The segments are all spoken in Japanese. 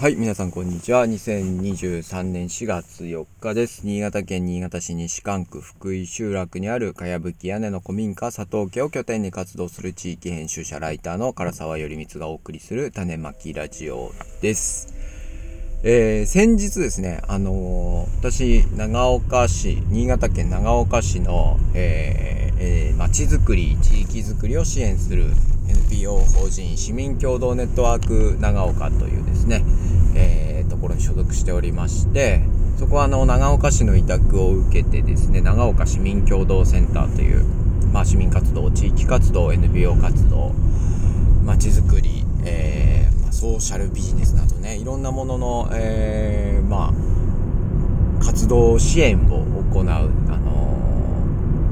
はい、皆さんこんにちは。2023年4月4日です。新潟県新潟市西館区福井集落にあるかやぶき屋根の古民家佐藤家を拠点に活動する地域編集者ライターの唐沢頼光がお送りする種まきラジオです。えー、先日ですね、あのー、私、長岡市、新潟県長岡市の、えーえー、町づくり、地域づくりを支援する NPO 法人市民共同ネットワーク長岡というですね、えー、ところに所属しておりましてそこはあの長岡市の委託を受けてですね長岡市民共同センターという、まあ、市民活動地域活動 NPO 活動まちづくり、えーまあ、ソーシャルビジネスなどねいろんなものの、えー、まあ活動支援を行う、あの、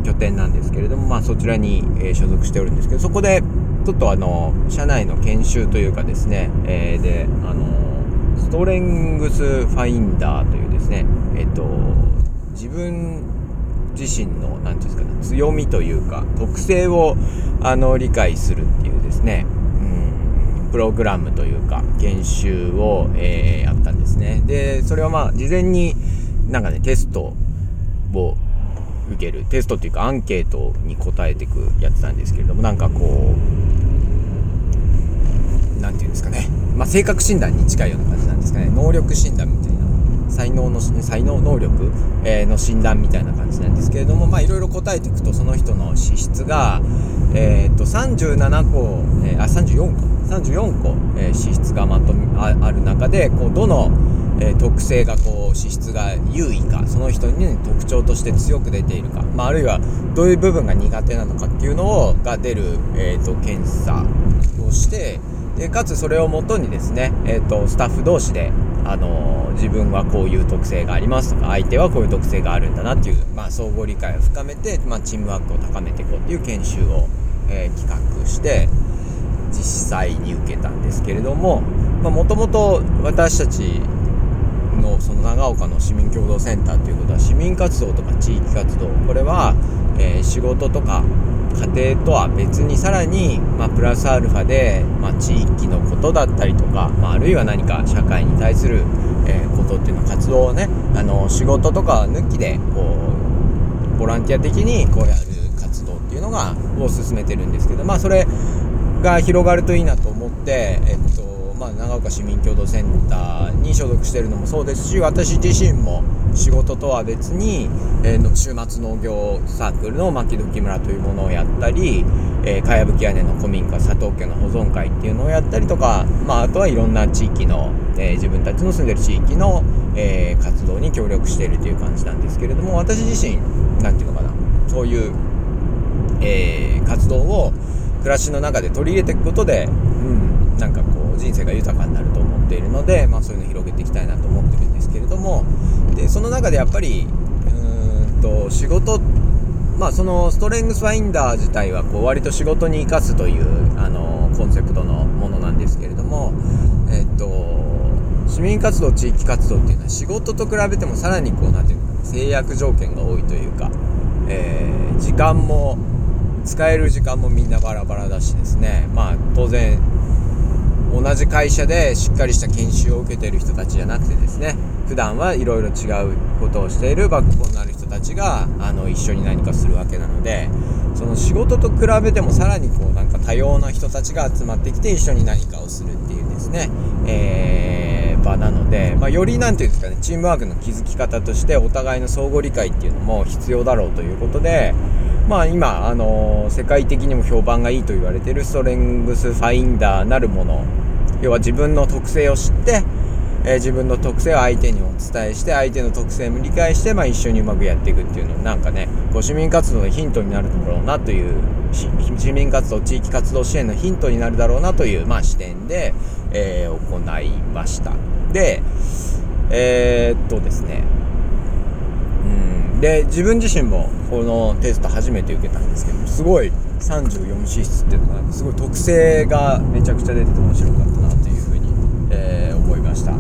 拠点なんですけれども、まあ、そちらに、えー、所属しておるんですけどそこでちょっとあの社内の研修というかですね、えー、であのストレングスファインダーというですねえっ、ー、と自分自身の何て言うんですかね強みというか特性をあの理解するっていうですねうんプログラムというか研修を、えー、やったんですね。でそれはまあ事前になんかねテストを受ける。テストっていうかアンケートに答えていくやつなんですけれどもなんかこう何て言うんですかね、まあ、性格診断に近いような感じなんですかね。能力診断みたいな。才能の才能能力、えー、の診断みたいな感じなんですけれどもいろいろ答えていくとその人の資質が、えー、と37個、えー、あ34個34個、えー、資質がまとめある中でこうどのえー、特性がこう資質が優位かその人に特徴として強く出ているか、まあ、あるいはどういう部分が苦手なのかっていうのをが出る、えーと、検査をしてでかつそれをもとにですね、えーと、スタッフ同士で、あのー、自分はこういう特性がありますとか相手はこういう特性があるんだなっていう、まあ、相互理解を深めて、まあ、チームワークを高めていこうっていう研修を、えー、企画して実際に受けたんですけれどももともと私たちのその長岡の市民共同センターということは市民活動とか地域活動。これは、えー、仕事とか家庭とは別にさらに、まあ、プラスアルファで、まあ、地域のことだったりとか、まあ、あるいは何か社会に対する、えー、ことっていうのは活動をねあの仕事とか抜きでこうボランティア的にこうやる活動っていうのがを進めてるんですけどまあそれが広がるといいなと思って、えっとまあ、長岡市民共同センターに所属してるのもそうですし私自身も仕事とは別に、えー、週末農業サークルの牧時村というものをやったり、えー、かやぶき屋根の古民家佐藤家の保存会っていうのをやったりとか、まあ、あとはいろんな地域の、えー、自分たちの住んでる地域の、えー、活動に協力しているという感じなんですけれども私自身何て言うのかなそういう、え、活動を暮らしの中で取り入れていくことで、うん、なんかこう人生が豊かになると思っているので、まあ、そういうのを広げていきたいなと思ってるんですけれどもでその中でやっぱりうーんと仕事まあそのストレングスファインダー自体はこう割と仕事に生かすというあのコンセプトのものなんですけれどもえっと市民活動地域活動っていうのは仕事と比べてもさらにこう何て言うのかな制約条件が多いというか、えー、時間も使える時間もみんなバラバラだしですね。まあ当然同じ会社でしっかりした研修を受けてる人たちじゃなくてですね普段はいろいろ違うことをしているバックボーンのある人たちがあの一緒に何かするわけなのでその仕事と比べてもさらにこうなんか多様な人たちが集まってきて一緒に何かをするっていうですね、えー、場なので、まあ、より何て言うんですかねチームワークの築き方としてお互いの相互理解っていうのも必要だろうということでまあ今、あの、世界的にも評判がいいと言われているストレングスファインダーなるもの。要は自分の特性を知って、えー、自分の特性を相手にお伝えして相手の特性も理解して、まあ、一緒にうまくやっていくっていうのなんかねこう市民活動のヒントになるだろうなという市民活動地域活動支援のヒントになるだろうなという、まあ、視点で、えー、行いました。でえー、っとですね。で自分自身もこのテスト初めて受けたんですけどすごい34資質っていうのがすごい特性がめちゃくちゃ出てて面白かったなというふうに、えー、思いました。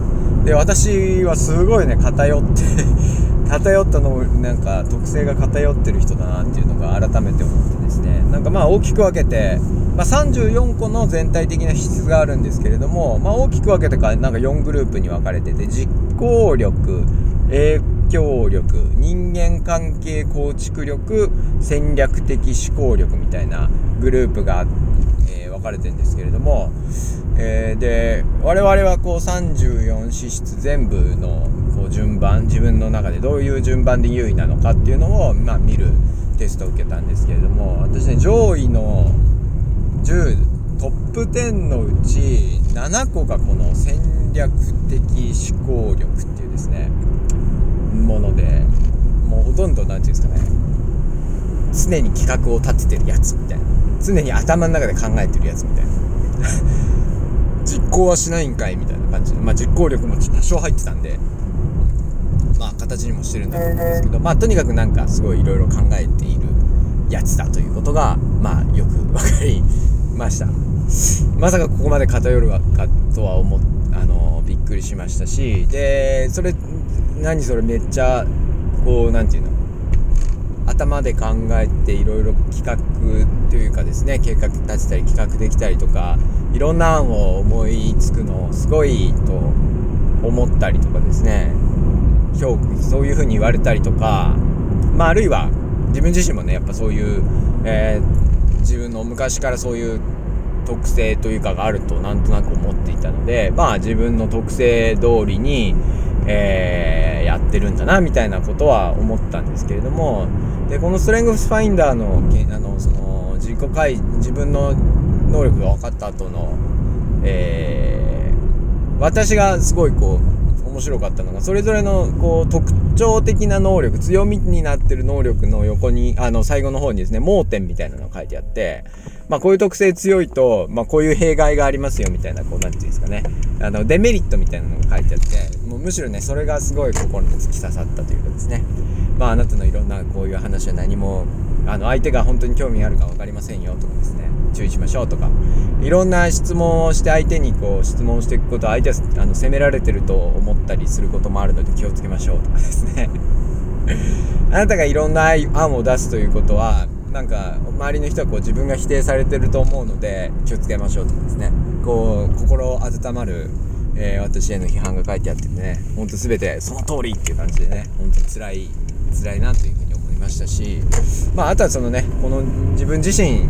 で私はすごいね偏って 偏ったのなんか特性が偏ってる人だなっていうのが改めて思ってですね。なんかまあ大きく分けて、まあ、34個の全体的な質があるんですけれども、まあ、大きく分けてかなんか4グループに分かれてて実行力影響力人間関係構築力戦略的思考力みたいなグループが、えー、分かれてるんですけれども、えー、で我々はこう34資質全部のこう順番自分の中でどういう順番で優位なのかっていうのを、まあ、見るテストを受けたんですけれども私ね上位の10トップ10のうち7個がこの戦略的思考力っていうですねものでもうほとんど何て言うんですかね常に企画を立ててるやつみたいな。常に頭の中で考えてるやつみたいな。実行はしないんかいみたいな感じで。まあ実行力も多少入ってたんでまあ形にもしてるんだと思うんですけどまあとにかくなんかすごいいろいろ考えているやつだということがまあよく 分かりました。まさかここまで偏るかとは思っあのびっくりしましたしでそれ何それめっちゃこう何て言うの？頭で考えていろいろ企画というかですね計画立てたり企画できたりとかいろんな案を思いつくのすごいと思ったりとかですね。そういうふうに言われたりとか、まあ、あるいは自分自身もねやっぱそういう、えー、自分の昔からそういう特性というかがあるとなんとなく思っていたのでまあ自分の特性通りに、えー、やってるんだなみたいなことは思ったんですけれどもでこのストレングスファインダーのあのその自己解自分の能力が分かった後の、えー、私がすごいこう面白かったのがそれぞれのこう特徴的な能力強みになってる能力の横にあの最後の方にですね盲点みたいなのが書いてあってまあこういう特性強いと、まあ、こういう弊害がありますよみたいなこう何て言うんですかね。あのデメリットみたいなのが書いてあってもうむしろねそれがすごい心に突き刺さったというかですね。まああなたのいろんなこういう話は何もあの相手が本当に興味あるか分かりませんよとかですね。注意しましょうとか。いろんな質問をして相手にこう質問していくこと相手はあの責められてると思ったりすることもあるので気をつけましょうとかですね。あなたがいろんな案を出すということはなんか周りの人はこう自分が否定されてると思うので気をつけましょうとかですね。こう心温まる、えー、私への批判が書いてあってねほんと全てその通りっていう感じでねほんと辛い辛いなというふうに思いましたしまああとはそのねこの自分自身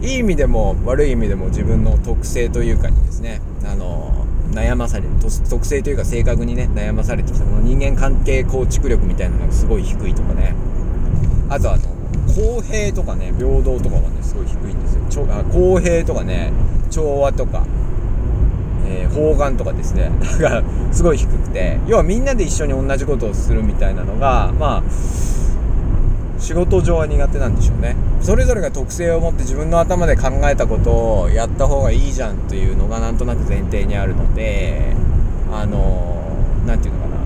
いい意味でも悪い意味でも自分の特性というかにですねあの悩まされる特性というか性格にね悩まされてきたこの人間関係構築力みたいなのがすごい低いとかねあとはあの公平とかね平等とかがねすごい低いんですよ。あ公平とかね調和とか、えー、方眼とかですね。だかすごい低くて。要はみんなで一緒に同じことをするみたいなのがまあ仕事上は苦手なんでしょうね。それぞれが特性を持って自分の頭で考えたことをやった方がいいじゃんというのがなんとなく前提にあるのであの何て言うのかな。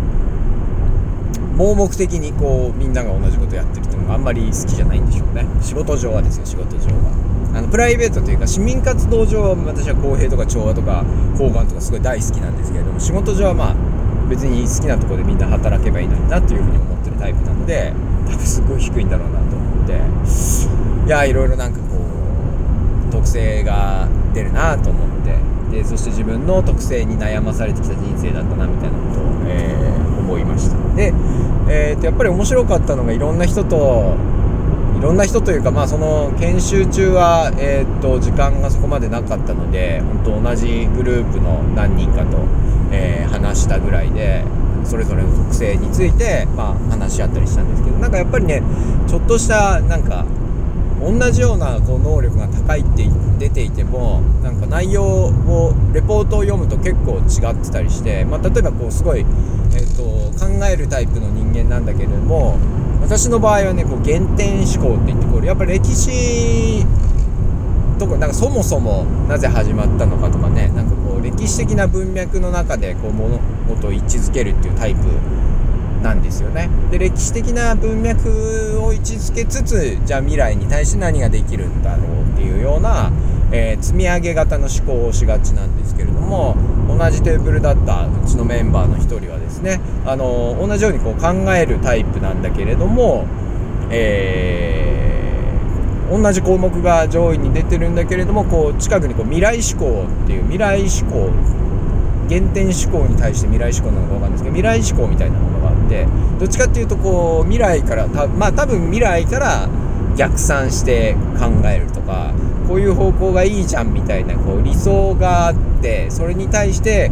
盲目的にこうみんなが同じことやってるっていうのがあんまり好きじゃないんでしょうね。仕事上はですよ仕事上は。あのプライベートというか市民活動上は私は公平とか調和とか方眼とかすごい大好きなんですけれども仕事上はまあ別に好きなとこでみんな働けばいいのになっていうふうに思ってるタイプなので多分すごい低いんだろうなと思っていやいろいろなんかこう特性が出るなと思ってでそして自分の特性に悩まされてきた人生だったなみたいなことを、えー、思いました。で、えー、とやっぱり面白かったのがいろんな人といろんな人というかまあその研修中は、えー、と時間がそこまでなかったので本当同じグループの何人かと、えー、話したぐらいでそれぞれの特性について、まあ、話し合ったりしたんですけどなんかやっぱりねちょっとしたなんか同じようなこう能力が高いって出ていてもなんか内容をレポートを読むと結構違ってたりして、まあ、例えばこうすごい、えーと、考えるタイプの人間なんだけれども私の場合はねこう原点思考って言ってこれやっぱ歴史とかなんかそもそもなぜ始まったのかとかねなんかこう歴史的な文脈の中でこう物事を位置づけるっていうタイプなんですよね。で歴史的な文脈を位置づけつつじゃあ未来に対して何ができるんだろうっていうような、えー、積み上げ型の思考をしがちなんですけれども同じテーブルだったうちのメンバーの一人はですねあの同じようにこう考えるタイプなんだけれども、えー、同じ項目が上位に出てるんだけれどもこう近くにこう未来志向っていう未来志向原点思考に対して未来志向なのか分かんないですけど未来志向みたいなものがあってどっちかっていうとこう未来からたまあ多分未来から逆算して考えるとかこういう方向がいいじゃんみたいなこう理想があってそれに対して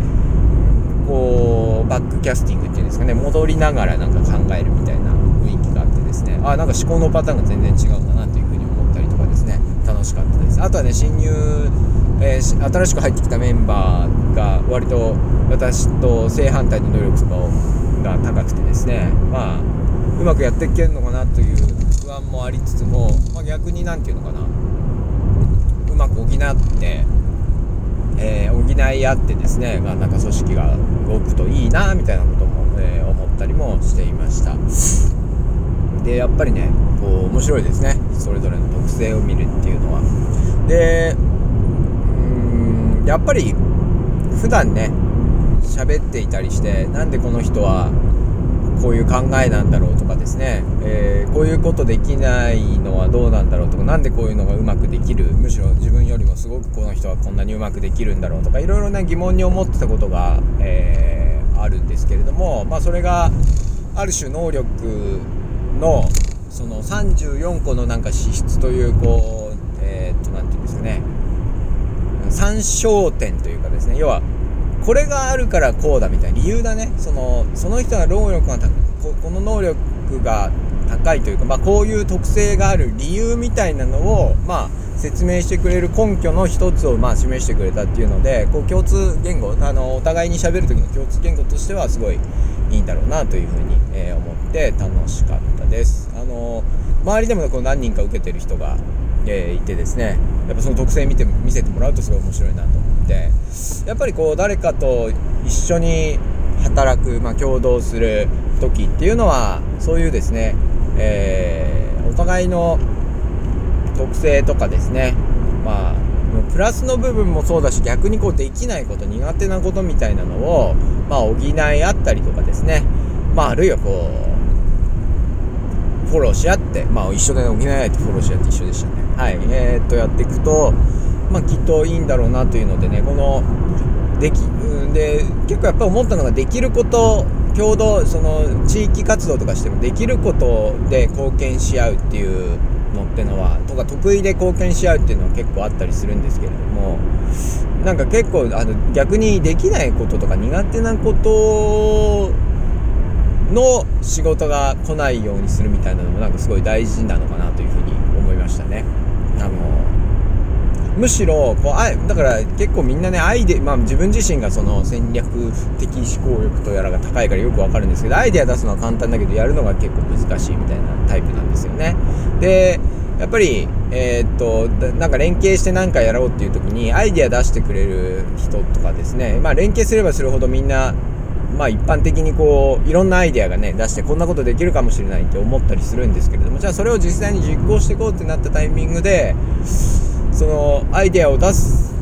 こうバックキャスティングっていうんですかね戻りながらなんか考えるみたいな雰囲気があってですね。あなんか思考のパターンが全然違うんだなというふうに思ったりとかですね。楽しかったです。あとはね新入、えー、新しく入ってきたメンバーが割と私と正反対の能力とかをが高くてですね。まあうまくやっていけるのかなという不安もありつつも、まあ、逆に何て言うのかな。まく補ってえー、補い合ってですね、まあ、なんか組織が動くといいなみたいなことも、えー、思ったりもしていました。でやっぱりねこう面白いですね。それぞれの特性を見るっていうのは。でうんやっぱり普段ね喋っていたりしてなんでこの人はこういう考えなんだろうとかですね、えー、こういうことできないのはどうなんだろうとか。何でこういうのがうまくできる？むしろ自分よりもすごくこの人はこんなにうまくできるんだろうとか。いろいろな疑問に思ってたことが、えー、あるんですけれども、まあ、それがある種能力のその34個のなんか資質というこうえー、っと何て言うんですかね。参照点というかですね。要はこれがあるからこうだみたいな理由だね。そのその人は能力がここの能力が高いというか、まあ、こういう特性がある理由みたいなのを、まあ、説明してくれる根拠の一つを、まあ、示してくれたっていうのでこう共通言語あのお互いにしゃべる時の共通言語としてはすごいいいんだろうなというふうに、えー、思って楽しかったです。あの周りでもこう何人か受けてる人が、えー、いてですねやっぱその特性見て見せてもらうとすごい面白いなとてやっぱりこう誰かと一緒に働く、まあ、共同する時っていうのはそういうですね、えー、お互いの特性とかですねまあプラスの部分もそうだし逆にこうできないこと苦手なことみたいなのを、まあ、補い合ったりとかですね、まあ、あるいはこうフォローし合って、まあ、一緒で補い合ってフォローし合って一緒でしたね。はい。えー、っとやっていくと、まあ、きっといいんだろうなというのでねこのできで結構やっぱ思ったのができること共同その地域活動とかしてもできることで貢献し合うっていうのってのはとか得意で貢献し合うっていうのは結構あったりするんですけれどもなんか結構あの逆にできないこととか苦手なことの仕事が来ないようにするみたいなのもなんかすごい大事なのかなというふうに思いましたね。あのむしろこうあだから結構みんなねアイデまあ自分自身がその戦略的思考力とやらが高いからよくわかるんですけどアイデア出すのは簡単だけどやるのが結構難しいみたいなタイプなんですよね。でやっぱりえー、っとなんか連携して何かやろうっていう時にアイデア出してくれる人とかですねまあ連携すればするほどみんなまあ一般的にこういろんなアイデアがね出してこんなことできるかもしれないって思ったりするんですけれどもじゃあそれを実際に実行していこうってなったタイミングでそのアイデアを出す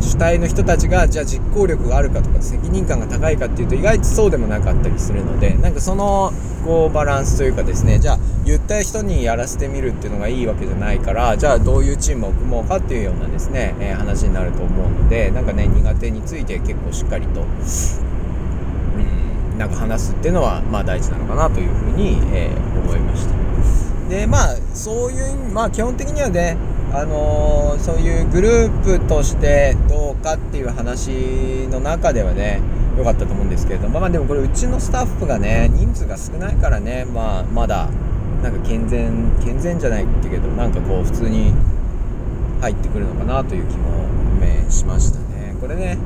主体の人たちがじゃあ実行力があるかとか責任感が高いかっていうと意外とそうでもなかったりするのでなんかそのこうバランスというかですねじゃあ言った人にやらせてみるっていうのがいいわけじゃないからじゃあどういうチームを組もうかっていうようなですね、えー、話になると思うのでなんかね苦手について結構しっかりと、うん、なんか話すっていうのはまあ大事なのかなというふうに、えー、思いました。でまあそういうまあ基本的にはねあのー、そういうグループとしてどうかっていう話の中ではね良かったと思うんですけれどもまあでもこれうちのスタッフがね人数が少ないからねまあまだなんか健全健全じゃないってけどなんかこう普通に入ってくるのかなという気もしましたね。これね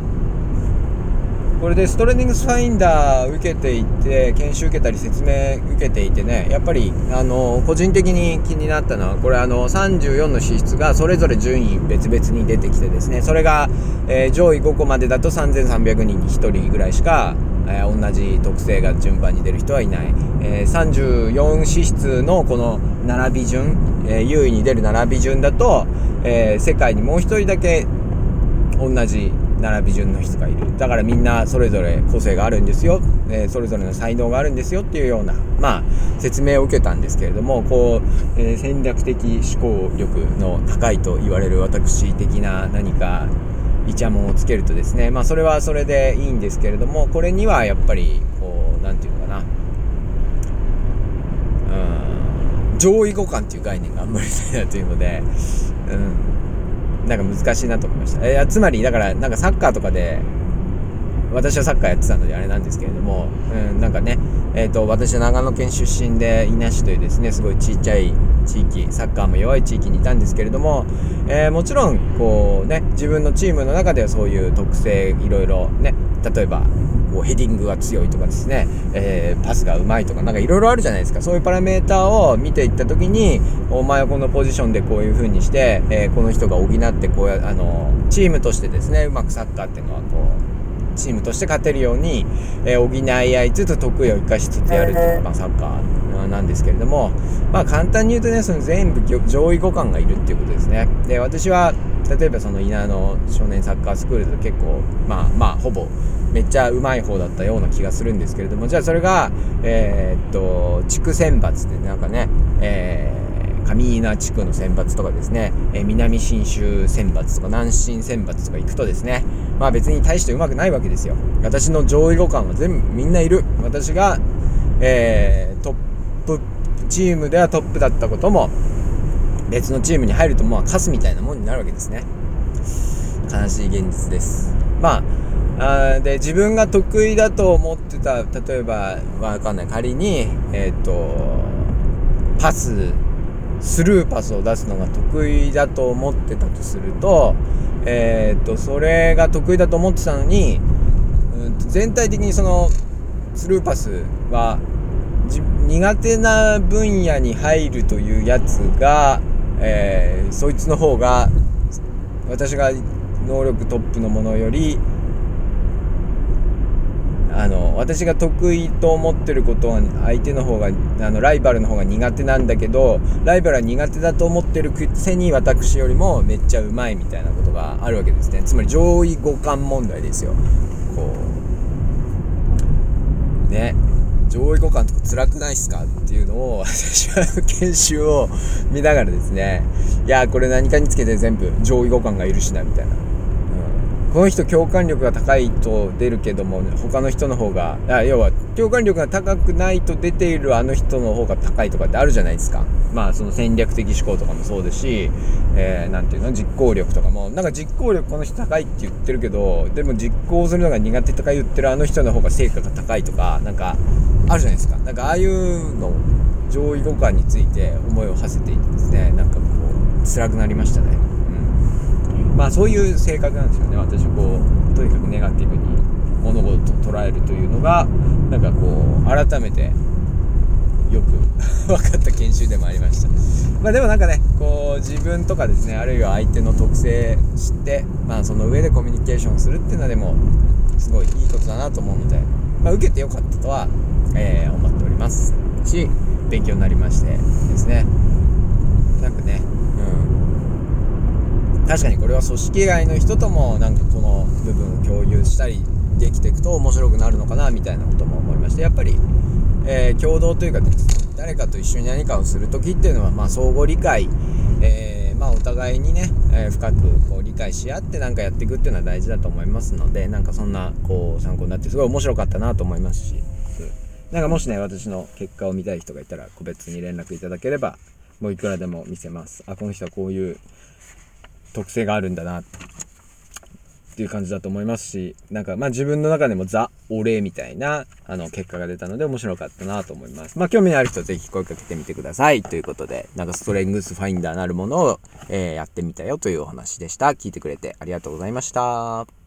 これでストレーニングスファインダー受けていて研修受けたり説明受けていてねやっぱりあの個人的に気になったのはこれあの34の資質がそれぞれ順位別々に出てきてですねそれが、えー、上位5個までだと3300人に1人ぐらいしかえー、同じ特性が順番に出る人はいない、えー、34資質のこの並び順、え、優位に出る並び順だと、え世界にもう1人だけ同じ並び順の人がいる。だからみんなそれぞれ個性があるんですよ、えー、それぞれの才能があるんですよっていうようなまあ説明を受けたんですけれどもこう、えー、戦略的思考力の高いと言われる私的な何かイチャモンをつけるとですねまあそれはそれでいいんですけれどもこれにはやっぱりこう何て言うのかな。うん上位互換っていう概念があんまりないなというのでうん。なんか難しいなと思いました。えー、つまりだからなんかサッカーとかで私はサッカーやってたのであれなんですけれども、うん、なんかね、えーと、私は長野県出身で伊那市というですねすごいちっちゃい地域サッカーも弱い地域にいたんですけれども、えー、もちろんこうね自分のチームの中ではそういう特性いろいろね例えばこうヘディングが強いとかですね、えー、パスがうまいとかなんかいろいろあるじゃないですか。そういうパラメーターを見ていった時にお前はこのポジションでこういう風にして、えー、この人が補ってこうやあのチームとしてですねうまくサッカーっていうのはこうチームとして勝てるように、えー、補い合いつつ得意を生かしつつやるっていうのが、まあ、サッカーなんですけれども、まあ、簡単に言うとねその全部上位互換がいるっていうことですねで私は例えばその稲の少年サッカースクールで結構まあまあほぼめっちゃうまい方だったような気がするんですけれどもじゃあそれがえー、っと地区選抜ってなんかねえー上稲地区の選抜とかですね、えー、南信州選抜とか南信選抜とか行くとですね、まあ別に大してうまくないわけですよ。私の上位互換は全部みんないる。私が、えー、トップ、プチームではトップだったことも、別のチームに入るとまあカスみたいなもんになるわけですね。悲しい現実です。まあ、あで自分が得意だと思ってた例えばわかんない仮にえっ、ー、とパススルーパスを出すのが得意だと思ってたとすると,、えーと、それが得意だと思ってたのに、うん、全体的にそのスルーパスは苦手な分野に入るというやつが、えー、そいつの方が私が能力トップのものよりあの私が得意と思ってることは相手の方があのライバルの方が苦手なんだけどライバルは苦手だと思ってるくせに私よりもめっちゃうまいみたいなことがあるわけですね。つまり上位互換問題ですよ。こう。ね。上位互換とか辛くないっすかっていうのを私は研修を見ながらですね。いやこれ何かにつけて全部上位互換がいるしなみたいな。この人共感力が高いと出るけども他の人の方があ要は共感力が高くないと出ているあの人の方が高いとかってあるじゃないですか。まあその戦略的思考とかもそうですし何、えー、ていうの？実行力とかも。なんか実行力この人高いって言ってるけどでも実行するのが苦手とか言ってるあの人の方が成果が高いとかなんかあるじゃないですか。なんかああいうの上位互換について思いを馳せていてですねなんかこう辛くなりましたね。うん。まあそういう性格なんですよね。私はこうとにかくネガティブに物事を捉えるというのがなんかこう改めてよく 分かった研修でもありました。まあでもなんかねこう自分とかですねあるいは相手の特性知ってまあその上でコミュニケーションするっていうのはでもすごいいいことだなと思うので、まあ、受けてよかったとは、えー、思っております。し勉強になりましてですね。なんかねうん。確かにこれは組織外の人ともなんかこの部分を共有したりできていくと面白くなるのかなみたいなことも思いましてやっぱり、えー、共同というか誰かと一緒に何かをする時っていうのは、まあ、相互理解、えー、まあ、お互いにね、えー、深くこう理解し合って何かやっていくっていうのは大事だと思いますのでなんかそんなこう参考になってすごい面白かったなと思いますし。なんかもしね私の結果を見たい人がいたら個別に連絡いただければもういくらでも見せますあこの人はこういう特性があるんだなっていう感じだと思いますし、なんかまあ自分の中でもザ・お礼みたいなあの結果が出たので面白かったなと思います。まあ興味のある人はぜひ声かけてみてください。ということで、なんかストレングスファインダーなるものを、えー、やってみたよというお話でした。聞いてくれてありがとうございました。